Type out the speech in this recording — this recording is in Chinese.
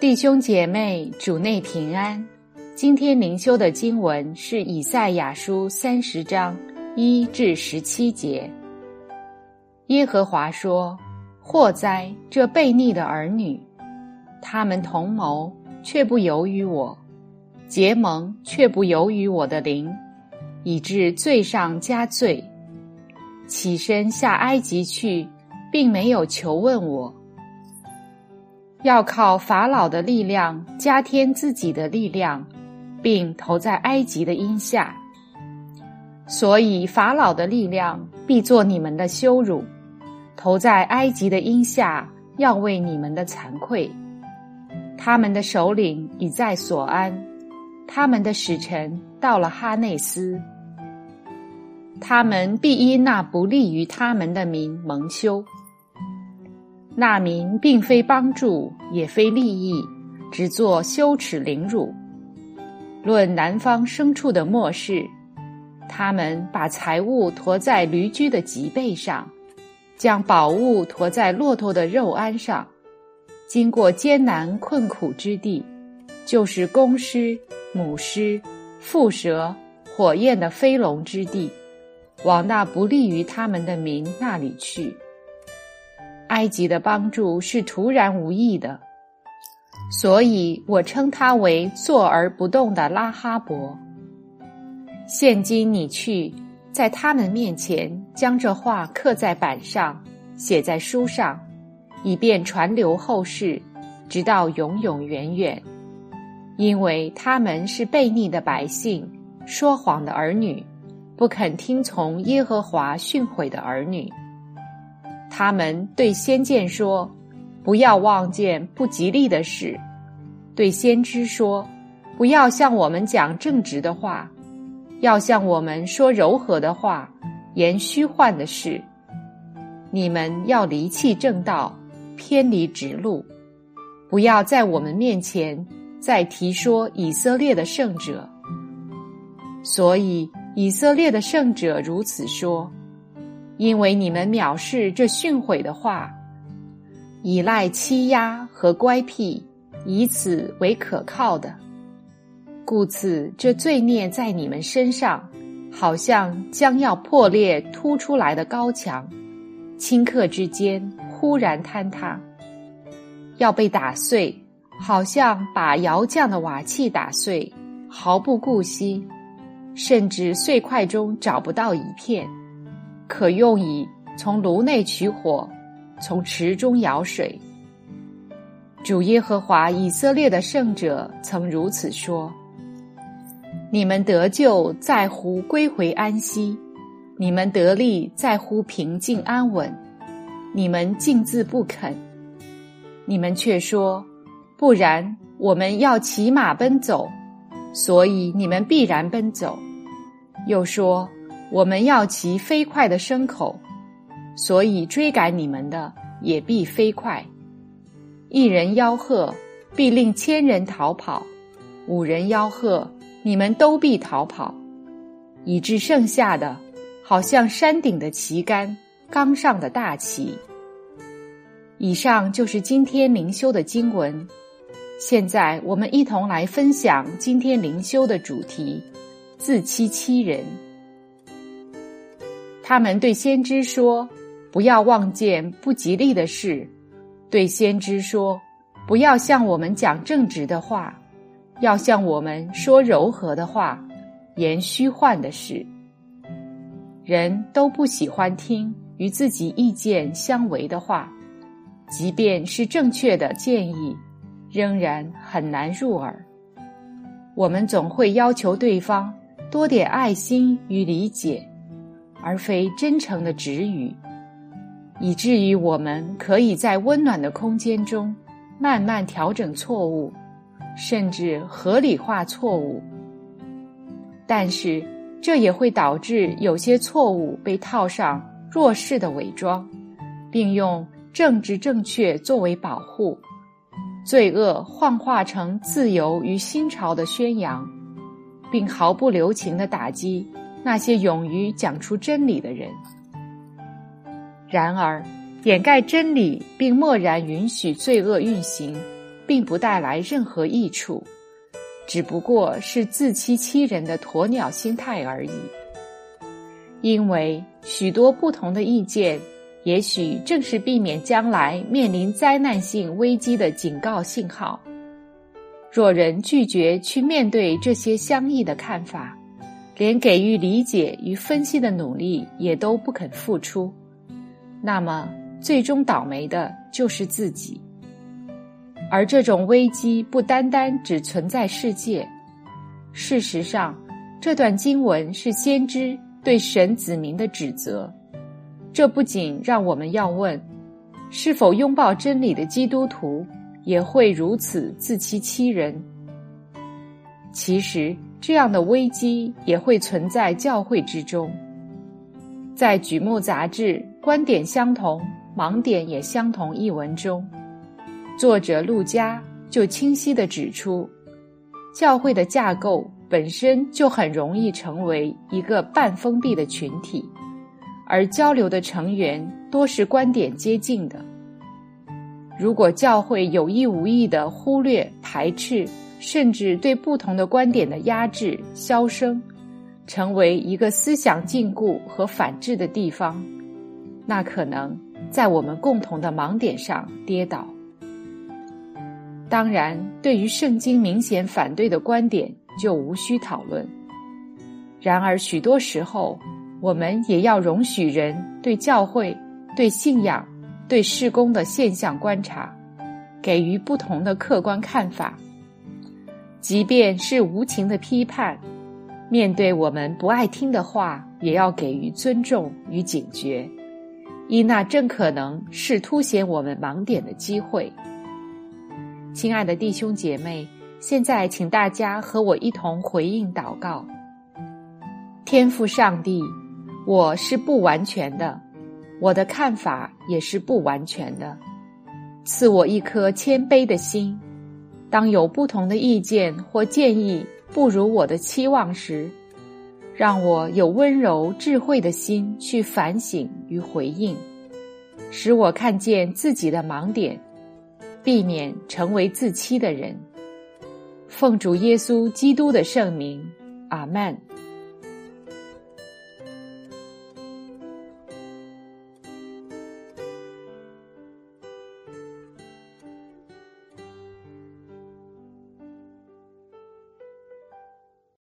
弟兄姐妹，主内平安。今天灵修的经文是以赛亚书三十章一至十七节。耶和华说：“祸哉，这悖逆的儿女！他们同谋，却不由于我；结盟，却不由于我的灵，以致罪上加罪。起身下埃及去，并没有求问我。”要靠法老的力量加添自己的力量，并投在埃及的荫下，所以法老的力量必做你们的羞辱；投在埃及的荫下，要为你们的惭愧。他们的首领已在所安，他们的使臣到了哈内斯，他们必因那不利于他们的民蒙羞。那民并非帮助，也非利益，只做羞耻凌辱。论南方牲畜的末世，他们把财物驮在驴驹的脊背上，将宝物驮在骆驼的肉鞍上，经过艰难困苦之地，就是公狮、母狮、蝮蛇、火焰的飞龙之地，往那不利于他们的民那里去。埃及的帮助是突然无意的，所以我称他为坐而不动的拉哈伯。现今你去，在他们面前将这话刻在板上，写在书上，以便传流后世，直到永永远远。因为他们是悖逆的百姓，说谎的儿女，不肯听从耶和华训诲的儿女。他们对先见说：“不要望见不吉利的事。”对先知说：“不要向我们讲正直的话，要向我们说柔和的话，言虚幻的事。你们要离弃正道，偏离直路，不要在我们面前再提说以色列的圣者。所以以色列的圣者如此说。”因为你们藐视这训诲的话，依赖欺压和乖僻，以此为可靠的，故此这罪孽在你们身上，好像将要破裂凸出来的高墙，顷刻之间忽然坍塌，要被打碎，好像把窑匠的瓦器打碎，毫不顾惜，甚至碎块中找不到一片。可用以从炉内取火，从池中舀水。主耶和华以色列的圣者曾如此说：“你们得救在乎归回安息，你们得力在乎平静安稳。你们静自不肯，你们却说：不然，我们要骑马奔走，所以你们必然奔走。又说。”我们要骑飞快的牲口，所以追赶你们的也必飞快。一人吆喝，必令千人逃跑；五人吆喝，你们都必逃跑，以致剩下的，好像山顶的旗杆，冈上的大旗。以上就是今天灵修的经文。现在我们一同来分享今天灵修的主题：自欺欺人。他们对先知说：“不要望见不吉利的事。”对先知说：“不要向我们讲正直的话，要向我们说柔和的话，言虚幻的事。”人都不喜欢听与自己意见相违的话，即便是正确的建议，仍然很难入耳。我们总会要求对方多点爱心与理解。而非真诚的指语，以至于我们可以在温暖的空间中慢慢调整错误，甚至合理化错误。但是，这也会导致有些错误被套上弱势的伪装，并用政治正确作为保护，罪恶幻化成自由与新潮的宣扬，并毫不留情的打击。那些勇于讲出真理的人，然而掩盖真理并默然允许罪恶运行，并不带来任何益处，只不过是自欺欺人的鸵鸟心态而已。因为许多不同的意见，也许正是避免将来面临灾难性危机的警告信号。若人拒绝去面对这些相异的看法，连给予理解与分析的努力也都不肯付出，那么最终倒霉的就是自己。而这种危机不单单只存在世界，事实上，这段经文是先知。对神子民的指责，这不仅让我们要问：是否拥抱真理的基督徒也会如此自欺欺人？其实，这样的危机也会存在教会之中。在《举目杂志》观点相同、盲点也相同一文中，作者陆家就清晰地指出，教会的架构。本身就很容易成为一个半封闭的群体，而交流的成员多是观点接近的。如果教会有意无意的忽略、排斥，甚至对不同的观点的压制、消声，成为一个思想禁锢和反制的地方，那可能在我们共同的盲点上跌倒。当然，对于圣经明显反对的观点。就无需讨论。然而，许多时候，我们也要容许人对教会、对信仰、对事工的现象观察，给予不同的客观看法。即便是无情的批判，面对我们不爱听的话，也要给予尊重与警觉，因那正可能是凸显我们盲点的机会。亲爱的弟兄姐妹。现在，请大家和我一同回应祷告。天父上帝，我是不完全的，我的看法也是不完全的。赐我一颗谦卑的心，当有不同的意见或建议不如我的期望时，让我有温柔智慧的心去反省与回应，使我看见自己的盲点，避免成为自欺的人。奉主耶稣基督的圣名，阿门。